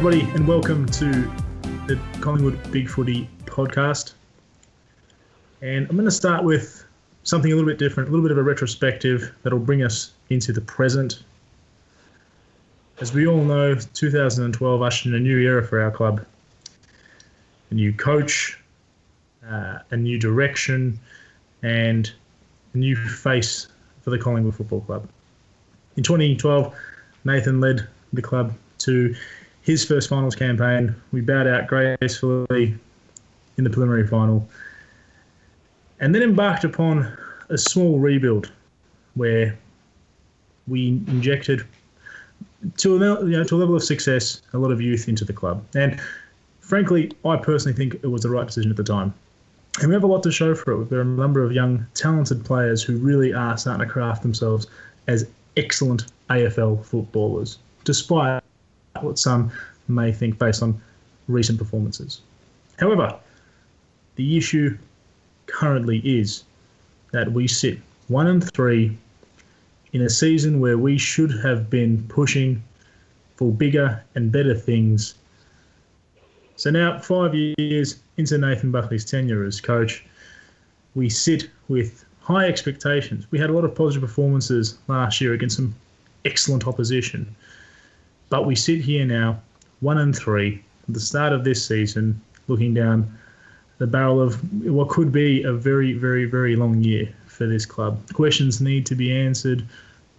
Everybody, and welcome to the Collingwood Big Footy podcast. And I'm going to start with something a little bit different, a little bit of a retrospective that'll bring us into the present. As we all know, 2012 ushered in a new era for our club. A new coach, uh, a new direction, and a new face for the Collingwood Football Club. In 2012, Nathan led the club to his first finals campaign. We bowed out gracefully in the preliminary final, and then embarked upon a small rebuild where we injected to a, you know, to a level of success a lot of youth into the club. And frankly, I personally think it was the right decision at the time. And we have a lot to show for it. There are a number of young, talented players who really are starting to craft themselves as excellent AFL footballers, despite what some may think based on recent performances. However, the issue currently is that we sit one and three in a season where we should have been pushing for bigger and better things. So now, five years into Nathan Buckley's tenure as coach, we sit with high expectations. We had a lot of positive performances last year against some excellent opposition. But we sit here now, one and three, at the start of this season, looking down the barrel of what could be a very, very, very long year for this club. Questions need to be answered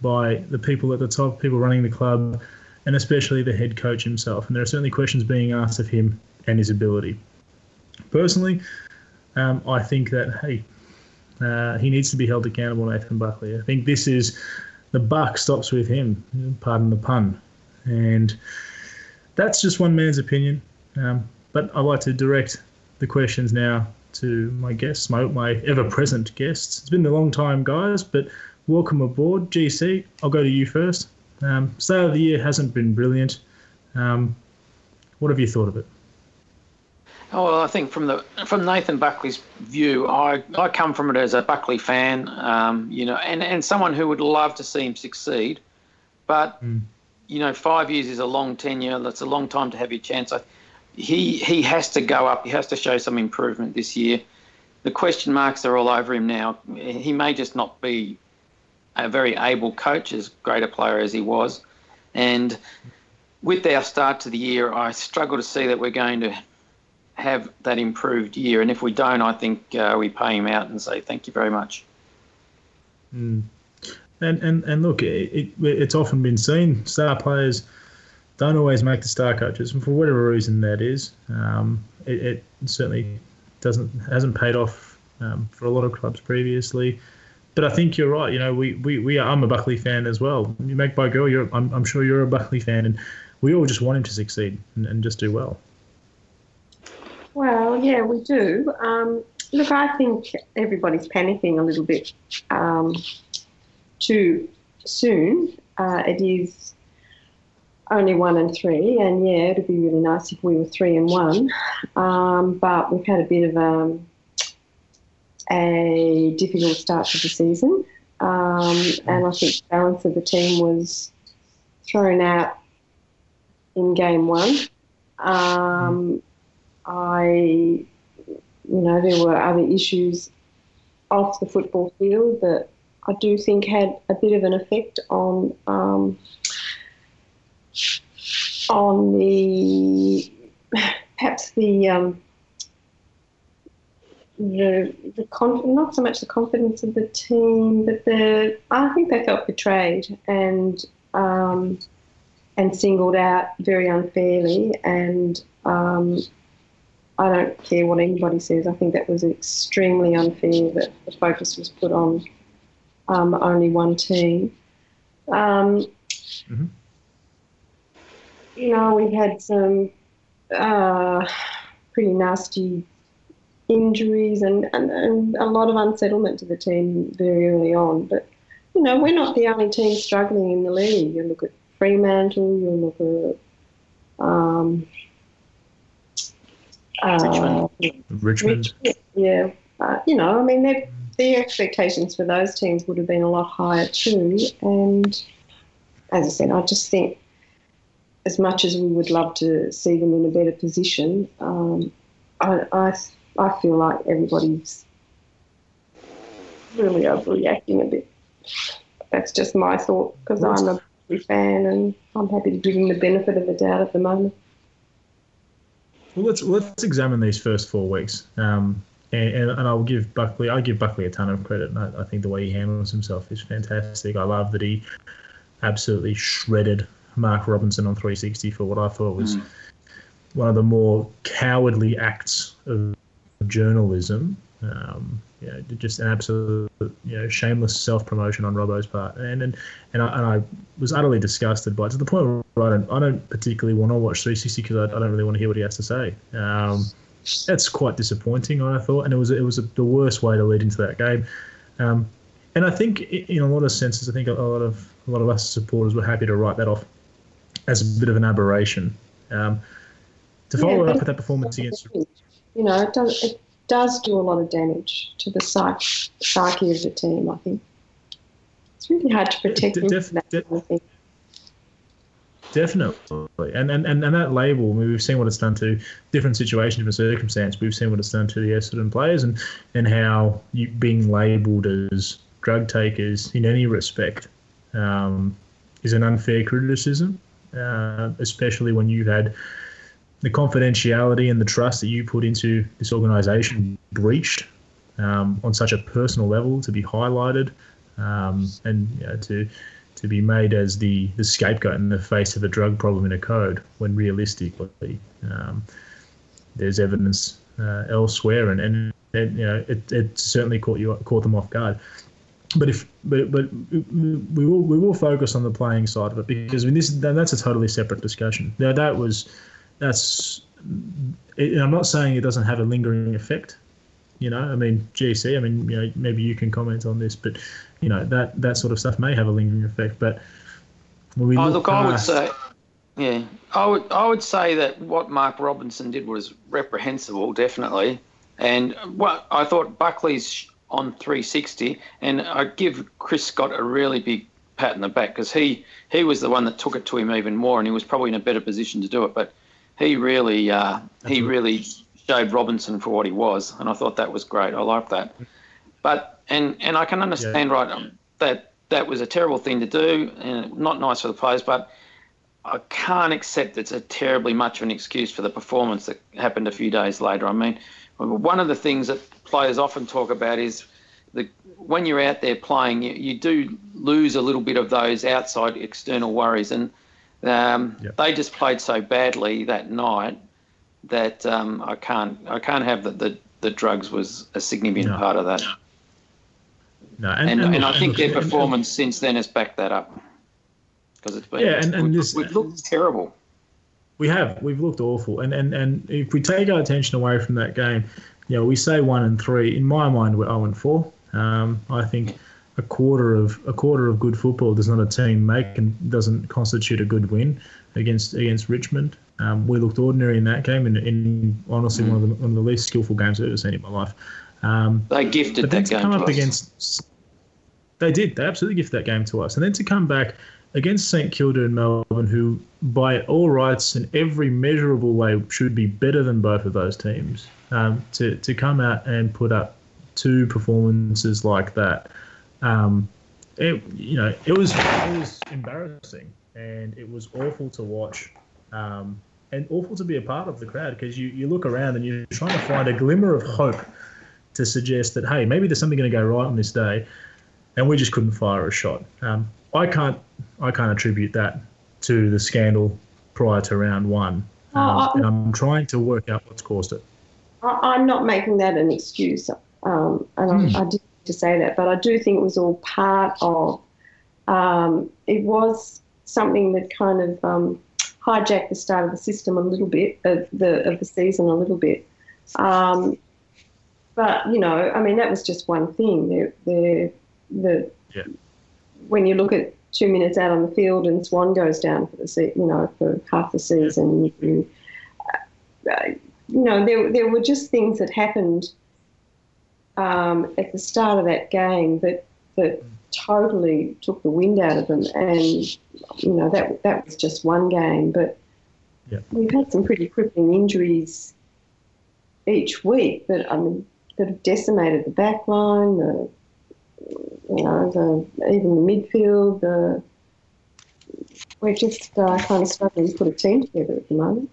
by the people at the top, people running the club, and especially the head coach himself. And there are certainly questions being asked of him and his ability. Personally, um, I think that, hey, uh, he needs to be held accountable, Nathan Buckley. I think this is the buck stops with him, pardon the pun. And that's just one man's opinion. Um, but I'd like to direct the questions now to my guests, my, my ever present guests. It's been a long time, guys, but welcome aboard. GC, I'll go to you first. Um, start of the year hasn't been brilliant. Um, what have you thought of it? Oh, well, I think from the from Nathan Buckley's view, I, I come from it as a Buckley fan, um, you know, and, and someone who would love to see him succeed. But mm. You know, five years is a long tenure. That's a long time to have your chance. I, he he has to go up. He has to show some improvement this year. The question marks are all over him now. He may just not be a very able coach, as great a player as he was, and with our start to the year, I struggle to see that we're going to have that improved year. And if we don't, I think uh, we pay him out and say thank you very much. Mm. And, and and look, it, it, it's often been seen star players don't always make the star coaches, and for whatever reason that is, um, it, it, certainly doesn't hasn't paid off um, for a lot of clubs previously. But I think you're right. You know, we, we, we are, I'm a Buckley fan as well. You Magpie Girl, you're I'm, I'm sure you're a Buckley fan, and we all just want him to succeed and, and just do well. Well, yeah, we do. Um, look, I think everybody's panicking a little bit um, too soon. Uh, it is only one and three, and yeah, it'd be really nice if we were three and one. Um, but we've had a bit of um, a difficult start to the season, um, and I think the balance of the team was thrown out in game one. Um, I, you know, there were other issues off the football field that I do think had a bit of an effect on um, on the perhaps the um, the the conf- not so much the confidence of the team, but the I think they felt betrayed and um, and singled out very unfairly and um, I don't care what anybody says. I think that was extremely unfair that the focus was put on um, only one team. Um, mm-hmm. You know, we had some uh, pretty nasty injuries and, and, and a lot of unsettlement to the team very early on. But, you know, we're not the only team struggling in the league. You look at Fremantle, you look at um, Richmond. Uh, Richmond. Yeah. Uh, you know, I mean, the expectations for those teams would have been a lot higher too. And as I said, I just think as much as we would love to see them in a better position, um, I, I, I feel like everybody's really overreacting a bit. That's just my thought because I'm a fan and I'm happy to give them the benefit of the doubt at the moment. Well, let's let's examine these first four weeks, um, and, and, and I'll give Buckley I give Buckley a ton of credit. And I, I think the way he handles himself is fantastic. I love that he absolutely shredded Mark Robinson on 360 for what I thought was mm. one of the more cowardly acts of journalism. Um, you know, just an absolute, you know, shameless self promotion on Robbo's part, and and and I, and I was utterly disgusted by it to the point where I don't, I don't particularly want to watch 360 because I, I, don't really want to hear what he has to say. Um, that's quite disappointing, I thought, and it was it was a, the worst way to lead into that game. Um, and I think, in a lot of senses, I think a lot of a lot of us supporters were happy to write that off as a bit of an aberration. Um, to follow yeah, up with that performance against, you know, it does it does do a lot of damage to the psyche, psyche of the team. I think it's really hard to protect them def, that def, kind of Definitely, and, and and and that label. I mean, we've seen what it's done to different situations, different circumstance. We've seen what it's done to the Essendon players, and and how you being labelled as drug takers in any respect um, is an unfair criticism, uh, especially when you've had the confidentiality and the trust that you put into this organisation breached um, on such a personal level to be highlighted um, and you know, to to be made as the, the scapegoat in the face of a drug problem in a code when realistically um, there's evidence uh, elsewhere and, and, and, you know it, it certainly caught you caught them off guard but if but but we will we will focus on the playing side of it because I mean this that's a totally separate discussion. Now that was that's it, I'm not saying it doesn't have a lingering effect. You know, I mean GC. I mean, you know, maybe you can comment on this, but you know that that sort of stuff may have a lingering effect. But when we oh, look, look past, I would say, yeah, I would I would say that what Mark Robinson did was reprehensible, definitely. And what I thought Buckley's on 360, and I give Chris Scott a really big pat in the back because he he was the one that took it to him even more, and he was probably in a better position to do it. But he really uh, he really showed Robinson for what he was, and I thought that was great. I liked that. But and and I can understand yeah. right um, that that was a terrible thing to do, and not nice for the players, but. I can't accept it's a terribly much of an excuse for the performance that happened a few days later. I mean, one of the things that players often talk about is the when you're out there playing, you, you do lose a little bit of those outside external worries, and um, yep. they just played so badly that night that um, I can't I can't have that the, the drugs was a significant no. part of that. No, and, and, and, and I think their performance since then has backed that up because it's been yeah, and, and we've, this, we've looked terrible. We have. We've looked awful. And, and and if we take our attention away from that game, you know, we say one and three. In my mind, we're zero and four. Um, I think a quarter of a quarter of good football does not a team make and doesn't constitute a good win against against Richmond. Um, we looked ordinary in that game, and in honestly mm. one of the one of the least skillful games I've ever seen in my life. Um, they gifted that game come up against. They did. They absolutely gifted that game to us, and then to come back against St Kilda and Melbourne, who by all rights in every measurable way should be better than both of those teams, um, to to come out and put up two performances like that, um, it you know it was it was embarrassing and it was awful to watch. Um, and awful to be a part of the crowd because you, you look around and you're trying to find a glimmer of hope to suggest that hey maybe there's something going to go right on this day, and we just couldn't fire a shot. Um, I can't I can't attribute that to the scandal prior to round one, oh, um, and I'm trying to work out what's caused it. I'm not making that an excuse, um, and mm. I, hmm. I did to say that, but I do think it was all part of. Um, it was something that kind of um, hijacked the start of the system a little bit of the of the season a little bit. Um, but you know, I mean, that was just one thing. The the, the yeah. when you look at two minutes out on the field and Swan goes down for the se- you know for half the season, you, uh, you know, there there were just things that happened um, at the start of that game that that totally took the wind out of them. And you know that that was just one game, but Yeah. We've had some pretty crippling injuries each week that I mean that have decimated the back line, the you know, the even the midfield, the we're just uh, kind of struggling to put a team together at the moment.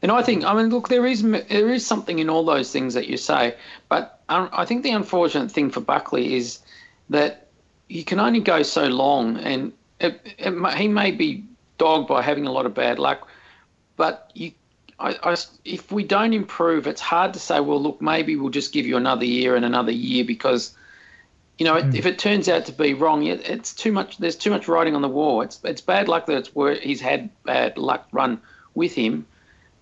And I think, I mean, look, there is there is something in all those things that you say, but I think the unfortunate thing for Buckley is that you can only go so long, and it, it, he may be dogged by having a lot of bad luck, but you, I, I, if we don't improve, it's hard to say. Well, look, maybe we'll just give you another year and another year because, you know, mm. if it turns out to be wrong, it, it's too much. There's too much writing on the wall. It's it's bad luck that it's where he's had bad luck run with him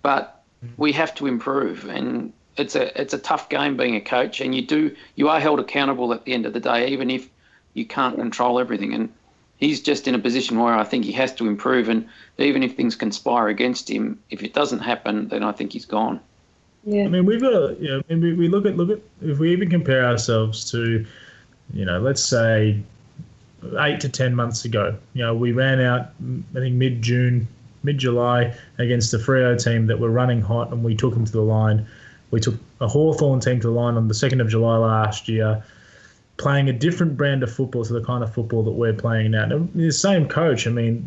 but we have to improve and it's a it's a tough game being a coach and you do you are held accountable at the end of the day even if you can't control everything. And he's just in a position where I think he has to improve and even if things conspire against him if it doesn't happen then I think he's gone. Yeah. I mean we've got a, you know, I mean, we we look at look at if we even compare ourselves to you know let's say 8 to 10 months ago you know we ran out I think mid June mid July against a Freo team that were running hot, and we took them to the line. We took a Hawthorn team to the line on the 2nd of July last year, playing a different brand of football to the kind of football that we're playing now. The same coach, I mean,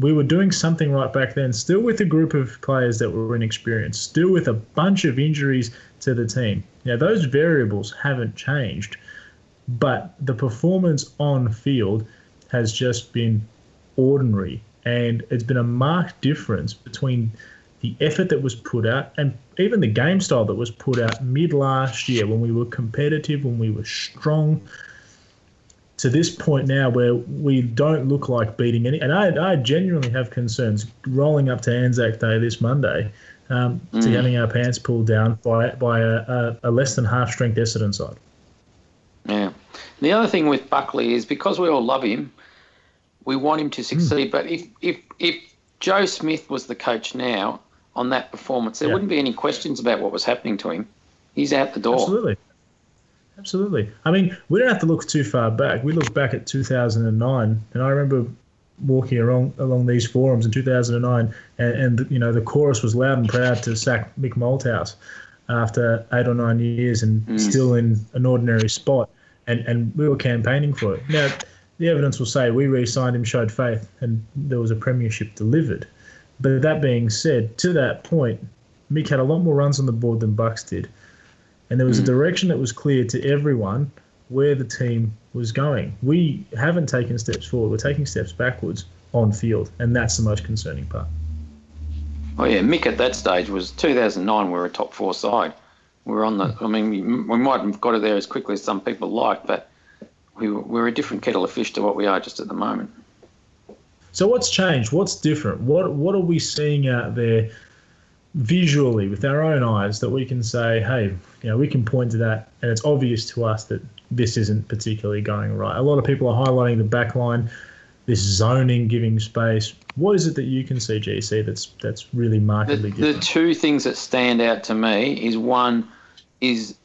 we were doing something right back then, still with a group of players that were inexperienced, still with a bunch of injuries to the team. Now, those variables haven't changed, but the performance on field has just been ordinary and it's been a marked difference between the effort that was put out and even the game style that was put out mid last year when we were competitive, when we were strong, to this point now where we don't look like beating any. And I, I genuinely have concerns rolling up to Anzac Day this Monday um, mm. to having our pants pulled down by by a, a, a less than half strength Essendon side. Yeah. The other thing with Buckley is because we all love him, we want him to succeed. Mm. But if, if, if Joe Smith was the coach now on that performance, there yeah. wouldn't be any questions about what was happening to him. He's out the door. Absolutely. Absolutely. I mean, we don't have to look too far back. We look back at 2009, and I remember walking along along these forums in 2009, and, and you know the chorus was loud and proud to sack Mick Malthouse after eight or nine years and mm. still in an ordinary spot, and and we were campaigning for it. Now the evidence will say we re-signed him, showed faith, and there was a premiership delivered. But that being said, to that point, Mick had a lot more runs on the board than Bucks did, and there was mm. a direction that was clear to everyone where the team was going. We haven't taken steps forward; we're taking steps backwards on field, and that's the most concerning part. Oh yeah, Mick at that stage was 2009. We were a top four side. We are on the. I mean, we, we might have got it there as quickly as some people like, but we, we're a different kettle of fish to what we are just at the moment. So what's changed? What's different? What what are we seeing out there visually with our own eyes that we can say, hey, you know, we can point to that, and it's obvious to us that this isn't particularly going right. A lot of people are highlighting the back line, this zoning, giving space. What is it that you can see, GC, that's that's really markedly the, different? The two things that stand out to me is one is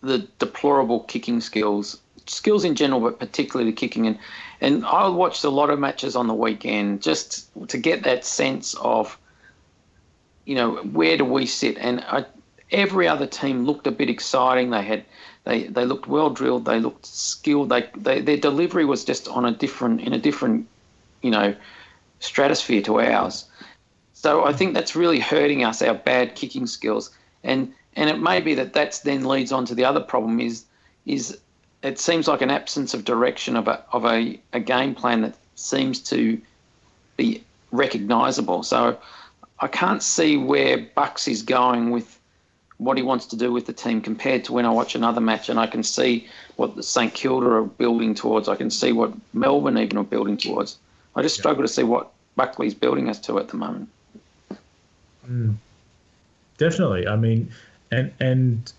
the deplorable kicking skills skills in general, but particularly the kicking. And and I watched a lot of matches on the weekend just to get that sense of, you know, where do we sit? And I, every other team looked a bit exciting. They had they they looked well drilled. They looked skilled. They, they their delivery was just on a different in a different, you know, stratosphere to ours. So I think that's really hurting us, our bad kicking skills. And and it may be that that's then leads on to the other problem is is it seems like an absence of direction of a of a, a game plan that seems to be recognisable. So I can't see where Bucks is going with what he wants to do with the team compared to when I watch another match and I can see what the St Kilda are building towards. I can see what Melbourne even are building towards. I just struggle to see what Buckley's building us to at the moment. Mm. Definitely. I mean, and and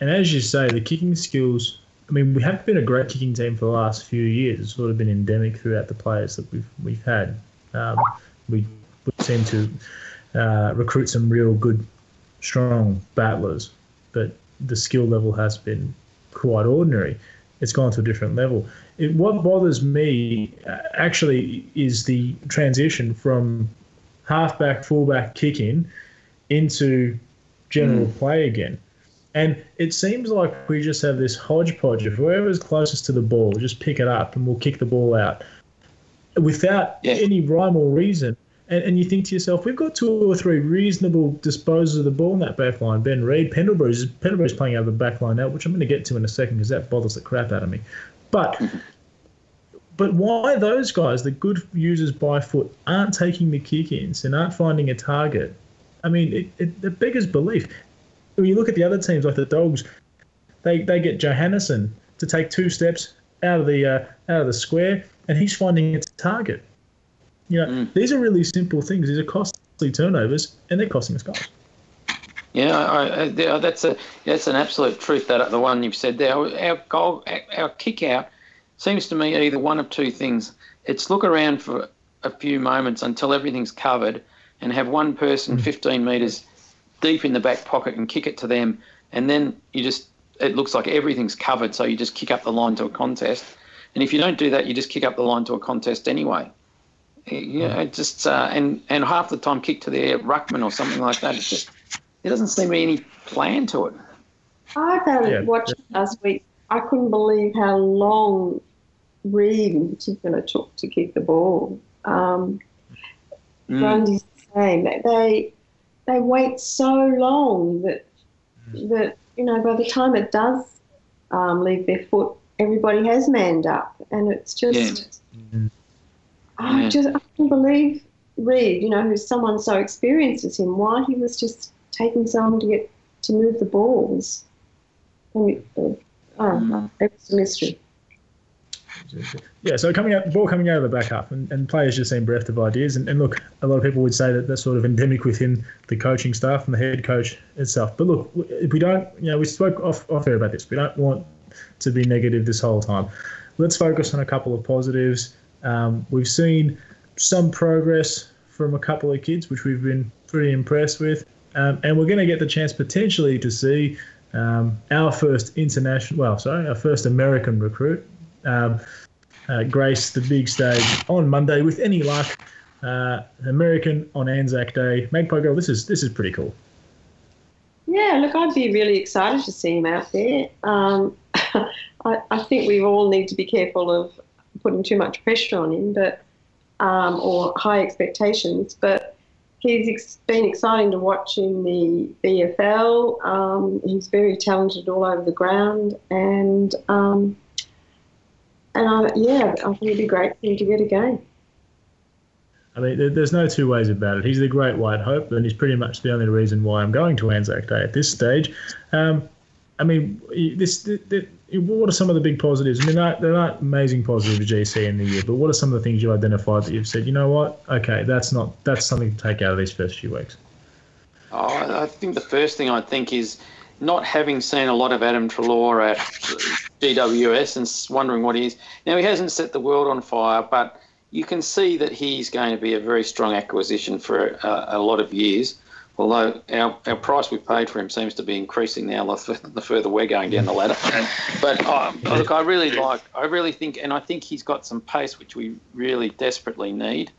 and as you say, the kicking skills I mean, we have been a great kicking team for the last few years. It's sort of been endemic throughout the players that we've we've had. Um, we, we seem to uh, recruit some real good, strong battlers, but the skill level has been quite ordinary. It's gone to a different level. It, what bothers me uh, actually is the transition from halfback, fullback kick in into general mm. play again. And it seems like we just have this hodgepodge of whoever's closest to the ball, just pick it up and we'll kick the ball out without yeah. any rhyme or reason. And, and you think to yourself, we've got two or three reasonable disposers of the ball in that back line. Ben Reid, Pendlebury's, Pendlebury's playing out of the back line now, which I'm going to get to in a second because that bothers the crap out of me. But but why those guys, the good users by foot, aren't taking the kick ins and aren't finding a target? I mean, it, it, it beggars belief. When you look at the other teams like the Dogs, they, they get Johannisen to take two steps out of the uh, out of the square, and he's finding its target. You know, mm. these are really simple things. These are costly turnovers, and they're costing us goals. Yeah, I, I, that's a that's an absolute truth. That the one you've said there, our goal, our kick out seems to me either one of two things. It's look around for a few moments until everything's covered and have one person mm. 15 metres deep in the back pocket and kick it to them. And then you just, it looks like everything's covered. So you just kick up the line to a contest. And if you don't do that, you just kick up the line to a contest anyway. You know, just, uh, and, and half the time kick to the air, ruckman or something like that. It's just, there doesn't seem to be any plan to it. I found yeah. watching last week, I couldn't believe how long Reid in particular took to kick the ball. Um, mm. Grundy's the same. They they wait so long that mm. that you know by the time it does um, leave their foot, everybody has manned up, and it's just yeah. I yeah. just I can't believe Reid, you know, who's someone so experienced as him, why he was just taking so long to get to move the balls. And, uh, oh, it's a mystery. Yeah, so coming out, ball coming out of the back half, and, and players just seem bereft of ideas. And, and look, a lot of people would say that that's sort of endemic within the coaching staff and the head coach itself. But look, we don't, you know, we spoke off, off air about this. We don't want to be negative this whole time. Let's focus on a couple of positives. Um, we've seen some progress from a couple of kids, which we've been pretty impressed with. Um, and we're going to get the chance potentially to see um, our first international, well, sorry, our first American recruit, um, uh, grace the big stage on Monday with any luck. Uh, American on Anzac Day. Magpie Girl, this is this is pretty cool. Yeah, look, I'd be really excited to see him out there. Um, I, I, think we all need to be careful of putting too much pressure on him, but um, or high expectations. But he's ex- been exciting to watch in the VFL. Um, he's very talented all over the ground, and um, and I, yeah, I think it'd be great for him to get a game. I mean, there's no two ways about it. He's the great white hope, and he's pretty much the only reason why I'm going to Anzac Day at this stage. Um, I mean, this, this, this, what are some of the big positives? I mean, they're, they're not amazing positives GC in the year, but what are some of the things you identified that you've said, you know what? Okay, that's not that's something to take out of these first few weeks. Oh, I think the first thing I think is not having seen a lot of Adam Treloar at GWS and wondering what he is. Now, he hasn't set the world on fire, but you can see that he's going to be a very strong acquisition for a, a lot of years. Although our, our price we paid for him seems to be increasing now the further we're going down the ladder. But um, look, I really like, I really think, and I think he's got some pace which we really desperately need.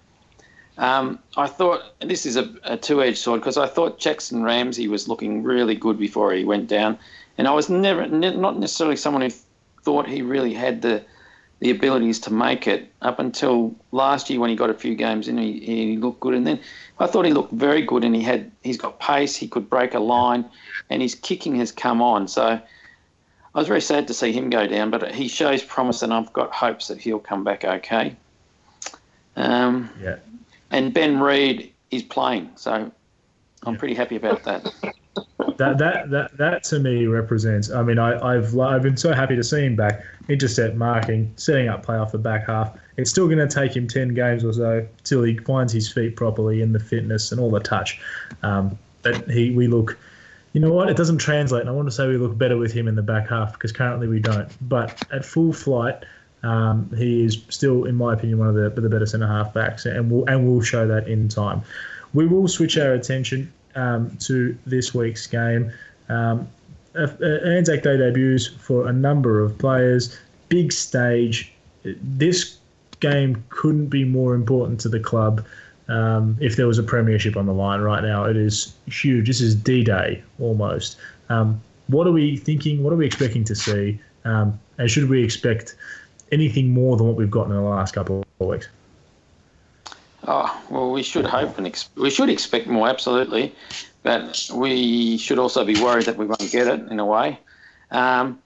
Um, I thought this is a, a two-edged sword because I thought Jackson Ramsay was looking really good before he went down, and I was never ne- not necessarily someone who thought he really had the the abilities to make it up until last year when he got a few games in. He, he looked good, and then I thought he looked very good, and he had he's got pace. He could break a line, and his kicking has come on. So I was very sad to see him go down, but he shows promise, and I've got hopes that he'll come back okay. Um, yeah and Ben Reid is playing, so I'm pretty happy about that. that that that that to me represents. I mean, I, I've I've been so happy to see him back. Intercept marking, setting up play off the back half. It's still going to take him ten games or so till he finds his feet properly in the fitness and all the touch. Um, but he we look. You know what? It doesn't translate. And I want to say we look better with him in the back half because currently we don't. But at full flight, um, he is still, in my opinion, one of the, the better centre half backs, and we'll and we'll show that in time. We will switch our attention um, to this week's game. Um, Anzac Day debuts for a number of players. Big stage. This game couldn't be more important to the club. Um, if there was a premiership on the line right now, it is huge. This is D-Day almost. Um, what are we thinking? What are we expecting to see? Um, and should we expect anything more than what we've got in the last couple of weeks? Oh well, we should hope and ex- we should expect more. Absolutely, but we should also be worried that we won't get it in a way. Um,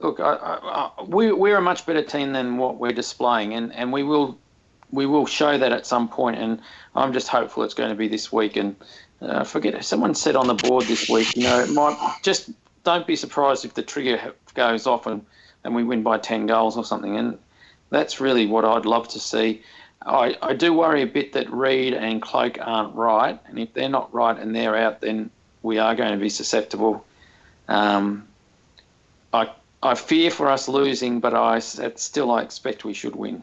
look, I, I, I, we, we're a much better team than what we're displaying, and, and we will we will show that at some point. And I'm just hopeful it's going to be this week. And uh, forget someone said on the board this week, you know, it might just don't be surprised if the trigger goes off and, and we win by 10 goals or something. And that's really what I'd love to see. I, I do worry a bit that Reid and Cloke aren't right. And if they're not right and they're out, then we are going to be susceptible. Um, I, I fear for us losing, but I still I expect we should win.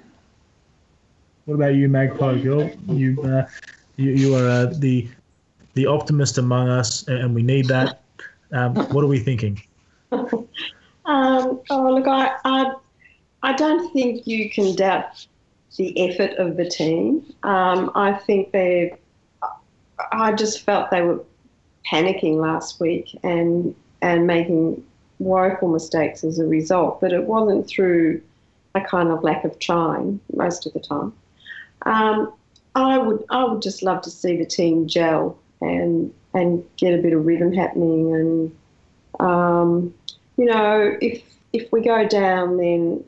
What about you, Magpie Girl? You, uh, you, you are uh, the the optimist among us, and we need that. Um, what are we thinking? um, oh, look, I, I, I don't think you can doubt the effort of the team. Um, I think they, I just felt they were panicking last week and and making woeful mistakes as a result. But it wasn't through a kind of lack of trying most of the time. Um, I would I would just love to see the team gel and and get a bit of rhythm happening and um, you know if if we go down then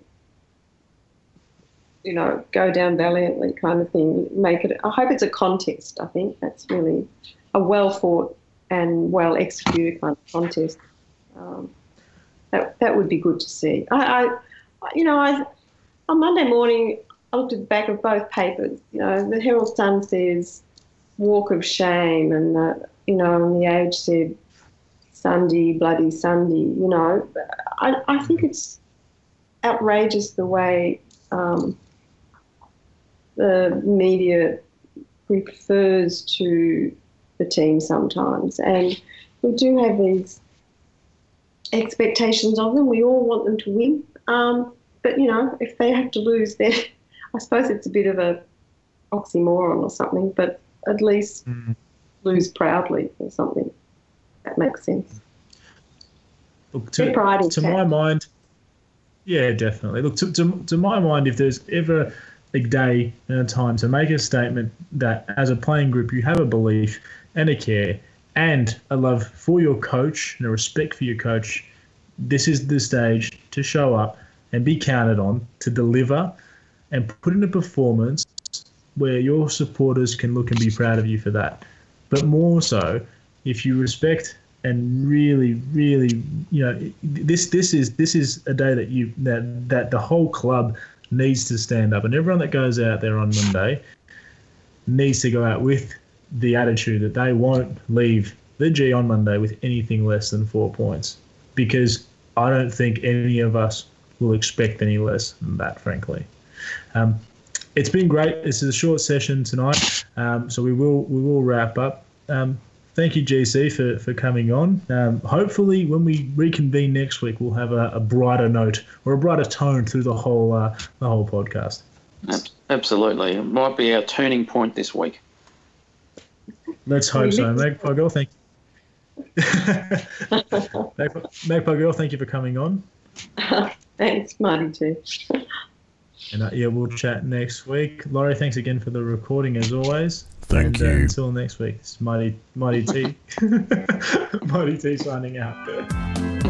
you know go down valiantly kind of thing make it I hope it's a contest I think that's really a well fought and well executed kind of contest um, that that would be good to see I, I you know I on Monday morning I looked at the back of both papers. You know, the Herald Sun says walk of shame, and uh, you know, and the Age said Sunday, bloody Sunday. You know, I, I think it's outrageous the way um, the media refers to the team sometimes, and we do have these expectations of them. We all want them to win. Um, but you know, if they have to lose, then I suppose it's a bit of a oxymoron or something, but at least mm. lose proudly or something. That makes sense. Look, to, to my mind, yeah, definitely. Look, to, to, to my mind, if there's ever a day and a time to make a statement that as a playing group you have a belief and a care and a love for your coach and a respect for your coach, this is the stage to show up and be counted on to deliver and put in a performance where your supporters can look and be proud of you for that. But more so, if you respect and really, really, you know, this this is this is a day that you that that the whole club needs to stand up, and everyone that goes out there on Monday needs to go out with the attitude that they won't leave the G on Monday with anything less than four points, because I don't think any of us will expect any less than that, frankly. Um, it's been great. This is a short session tonight, um, so we will we will wrap up. Um, thank you, GC, for, for coming on. Um, hopefully, when we reconvene next week, we'll have a, a, brighter note or a brighter tone through the whole uh, the whole podcast. Absolutely, it might be our turning point this week. Let's hope so, Magpie Girl. Thank you. Magpie Girl, thank you for coming on. Thanks, Marty, too. And uh, yeah, we'll chat next week. Laurie, thanks again for the recording as always. Thank and, uh, you. Uh, until next week, it's Mighty Mighty T. Mighty T signing out.